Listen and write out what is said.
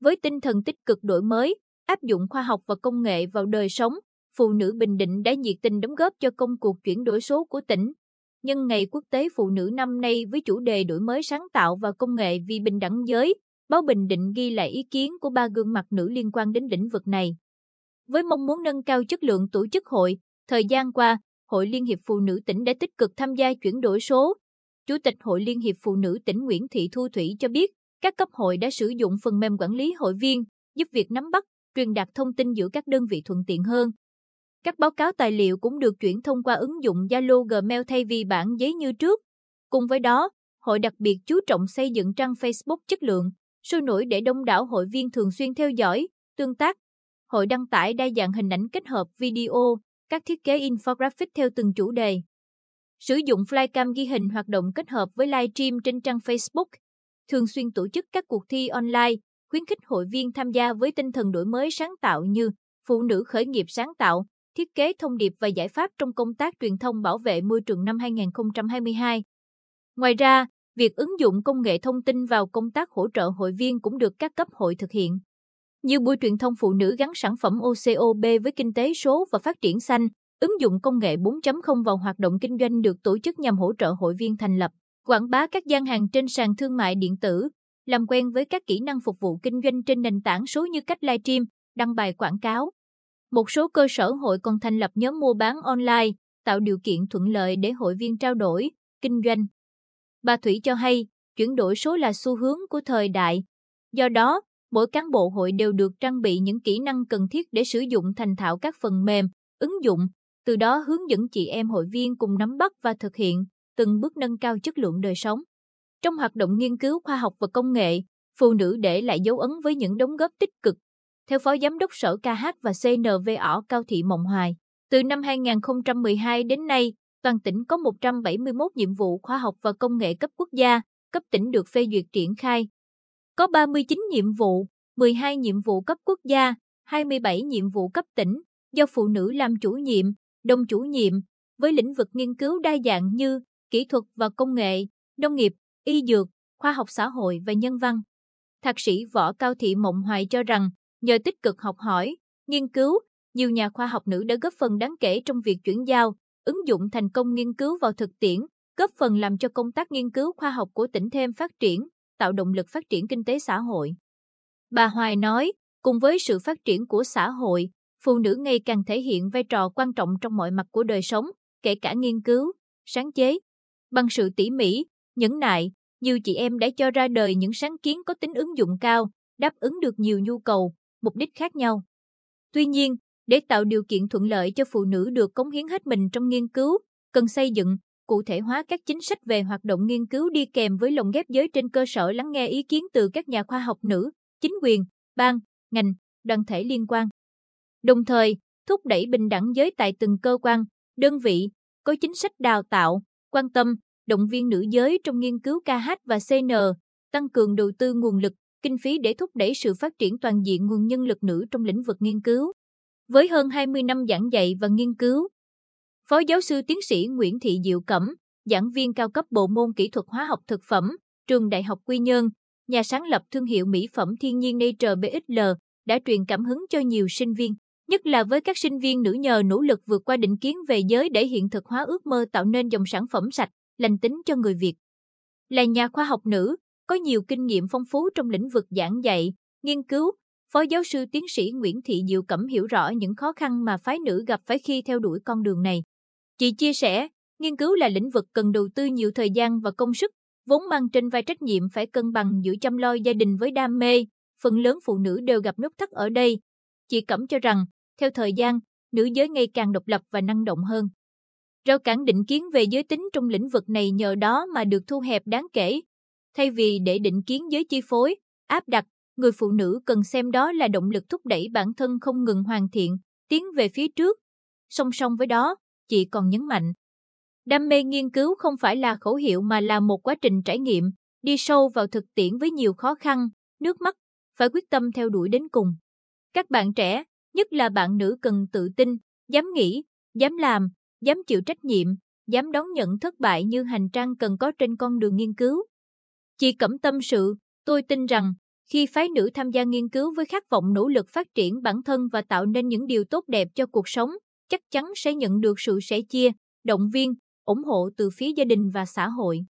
Với tinh thần tích cực đổi mới, áp dụng khoa học và công nghệ vào đời sống, phụ nữ Bình Định đã nhiệt tình đóng góp cho công cuộc chuyển đổi số của tỉnh. Nhân ngày quốc tế phụ nữ năm nay với chủ đề đổi mới sáng tạo và công nghệ vì bình đẳng giới, báo Bình Định ghi lại ý kiến của ba gương mặt nữ liên quan đến lĩnh vực này. Với mong muốn nâng cao chất lượng tổ chức hội, thời gian qua, Hội Liên hiệp Phụ nữ tỉnh đã tích cực tham gia chuyển đổi số. Chủ tịch Hội Liên hiệp Phụ nữ tỉnh Nguyễn Thị Thu Thủy cho biết, các cấp hội đã sử dụng phần mềm quản lý hội viên, giúp việc nắm bắt, truyền đạt thông tin giữa các đơn vị thuận tiện hơn. Các báo cáo tài liệu cũng được chuyển thông qua ứng dụng Zalo Gmail thay vì bản giấy như trước. Cùng với đó, hội đặc biệt chú trọng xây dựng trang Facebook chất lượng, sôi nổi để đông đảo hội viên thường xuyên theo dõi, tương tác. Hội đăng tải đa dạng hình ảnh kết hợp video, các thiết kế infographic theo từng chủ đề. Sử dụng flycam ghi hình hoạt động kết hợp với livestream trên trang Facebook. Thường xuyên tổ chức các cuộc thi online, khuyến khích hội viên tham gia với tinh thần đổi mới sáng tạo như phụ nữ khởi nghiệp sáng tạo, thiết kế thông điệp và giải pháp trong công tác truyền thông bảo vệ môi trường năm 2022. Ngoài ra, việc ứng dụng công nghệ thông tin vào công tác hỗ trợ hội viên cũng được các cấp hội thực hiện. Như buổi truyền thông phụ nữ gắn sản phẩm OCOB với kinh tế số và phát triển xanh, ứng dụng công nghệ 4.0 vào hoạt động kinh doanh được tổ chức nhằm hỗ trợ hội viên thành lập, quảng bá các gian hàng trên sàn thương mại điện tử, làm quen với các kỹ năng phục vụ kinh doanh trên nền tảng số như cách livestream, đăng bài quảng cáo. Một số cơ sở hội còn thành lập nhóm mua bán online, tạo điều kiện thuận lợi để hội viên trao đổi, kinh doanh. Bà Thủy cho hay, chuyển đổi số là xu hướng của thời đại. Do đó, mỗi cán bộ hội đều được trang bị những kỹ năng cần thiết để sử dụng thành thạo các phần mềm, ứng dụng, từ đó hướng dẫn chị em hội viên cùng nắm bắt và thực hiện, từng bước nâng cao chất lượng đời sống. Trong hoạt động nghiên cứu khoa học và công nghệ, phụ nữ để lại dấu ấn với những đóng góp tích cực. Theo Phó Giám đốc Sở KH và CNVO Cao Thị Mộng Hoài, từ năm 2012 đến nay, toàn tỉnh có 171 nhiệm vụ khoa học và công nghệ cấp quốc gia, cấp tỉnh được phê duyệt triển khai. Có 39 nhiệm vụ, 12 nhiệm vụ cấp quốc gia, 27 nhiệm vụ cấp tỉnh, do phụ nữ làm chủ nhiệm, đồng chủ nhiệm, với lĩnh vực nghiên cứu đa dạng như kỹ thuật và công nghệ, nông nghiệp, y dược, khoa học xã hội và nhân văn. Thạc sĩ Võ Cao Thị Mộng Hoài cho rằng, nhờ tích cực học hỏi, nghiên cứu, nhiều nhà khoa học nữ đã góp phần đáng kể trong việc chuyển giao, ứng dụng thành công nghiên cứu vào thực tiễn, góp phần làm cho công tác nghiên cứu khoa học của tỉnh thêm phát triển, tạo động lực phát triển kinh tế xã hội. Bà Hoài nói, cùng với sự phát triển của xã hội, phụ nữ ngày càng thể hiện vai trò quan trọng trong mọi mặt của đời sống, kể cả nghiên cứu, sáng chế. Bằng sự tỉ mỉ, nhẫn nại, nhiều chị em đã cho ra đời những sáng kiến có tính ứng dụng cao, đáp ứng được nhiều nhu cầu, mục đích khác nhau. Tuy nhiên, để tạo điều kiện thuận lợi cho phụ nữ được cống hiến hết mình trong nghiên cứu, cần xây dựng, cụ thể hóa các chính sách về hoạt động nghiên cứu đi kèm với lồng ghép giới trên cơ sở lắng nghe ý kiến từ các nhà khoa học nữ, chính quyền, ban, ngành, đoàn thể liên quan. Đồng thời, thúc đẩy bình đẳng giới tại từng cơ quan, đơn vị, có chính sách đào tạo, quan tâm, động viên nữ giới trong nghiên cứu KH và CN, tăng cường đầu tư nguồn lực, kinh phí để thúc đẩy sự phát triển toàn diện nguồn nhân lực nữ trong lĩnh vực nghiên cứu. Với hơn 20 năm giảng dạy và nghiên cứu, Phó giáo sư tiến sĩ Nguyễn Thị Diệu Cẩm, giảng viên cao cấp bộ môn kỹ thuật hóa học thực phẩm, trường Đại học Quy Nhơn, nhà sáng lập thương hiệu mỹ phẩm thiên nhiên Nature BXL, đã truyền cảm hứng cho nhiều sinh viên, nhất là với các sinh viên nữ nhờ nỗ lực vượt qua định kiến về giới để hiện thực hóa ước mơ tạo nên dòng sản phẩm sạch, lành tính cho người Việt. Là nhà khoa học nữ, có nhiều kinh nghiệm phong phú trong lĩnh vực giảng dạy, nghiên cứu, Phó giáo sư tiến sĩ Nguyễn Thị Diệu Cẩm hiểu rõ những khó khăn mà phái nữ gặp phải khi theo đuổi con đường này. Chị chia sẻ, nghiên cứu là lĩnh vực cần đầu tư nhiều thời gian và công sức, vốn mang trên vai trách nhiệm phải cân bằng giữa chăm lo gia đình với đam mê, phần lớn phụ nữ đều gặp nút thắt ở đây. Chị Cẩm cho rằng, theo thời gian, nữ giới ngày càng độc lập và năng động hơn. Rào cản định kiến về giới tính trong lĩnh vực này nhờ đó mà được thu hẹp đáng kể. Thay vì để định kiến giới chi phối, áp đặt, người phụ nữ cần xem đó là động lực thúc đẩy bản thân không ngừng hoàn thiện, tiến về phía trước. Song song với đó, chị còn nhấn mạnh. Đam mê nghiên cứu không phải là khẩu hiệu mà là một quá trình trải nghiệm, đi sâu vào thực tiễn với nhiều khó khăn, nước mắt, phải quyết tâm theo đuổi đến cùng. Các bạn trẻ, nhất là bạn nữ cần tự tin, dám nghĩ, dám làm, dám chịu trách nhiệm, dám đón nhận thất bại như hành trang cần có trên con đường nghiên cứu. Chị Cẩm tâm sự, tôi tin rằng Khi phái nữ tham gia nghiên cứu với khát vọng nỗ lực phát triển bản thân và tạo nên những điều tốt đẹp cho cuộc sống, chắc chắn sẽ nhận được sự sẻ chia, động viên, ủng hộ từ phía gia đình và xã hội.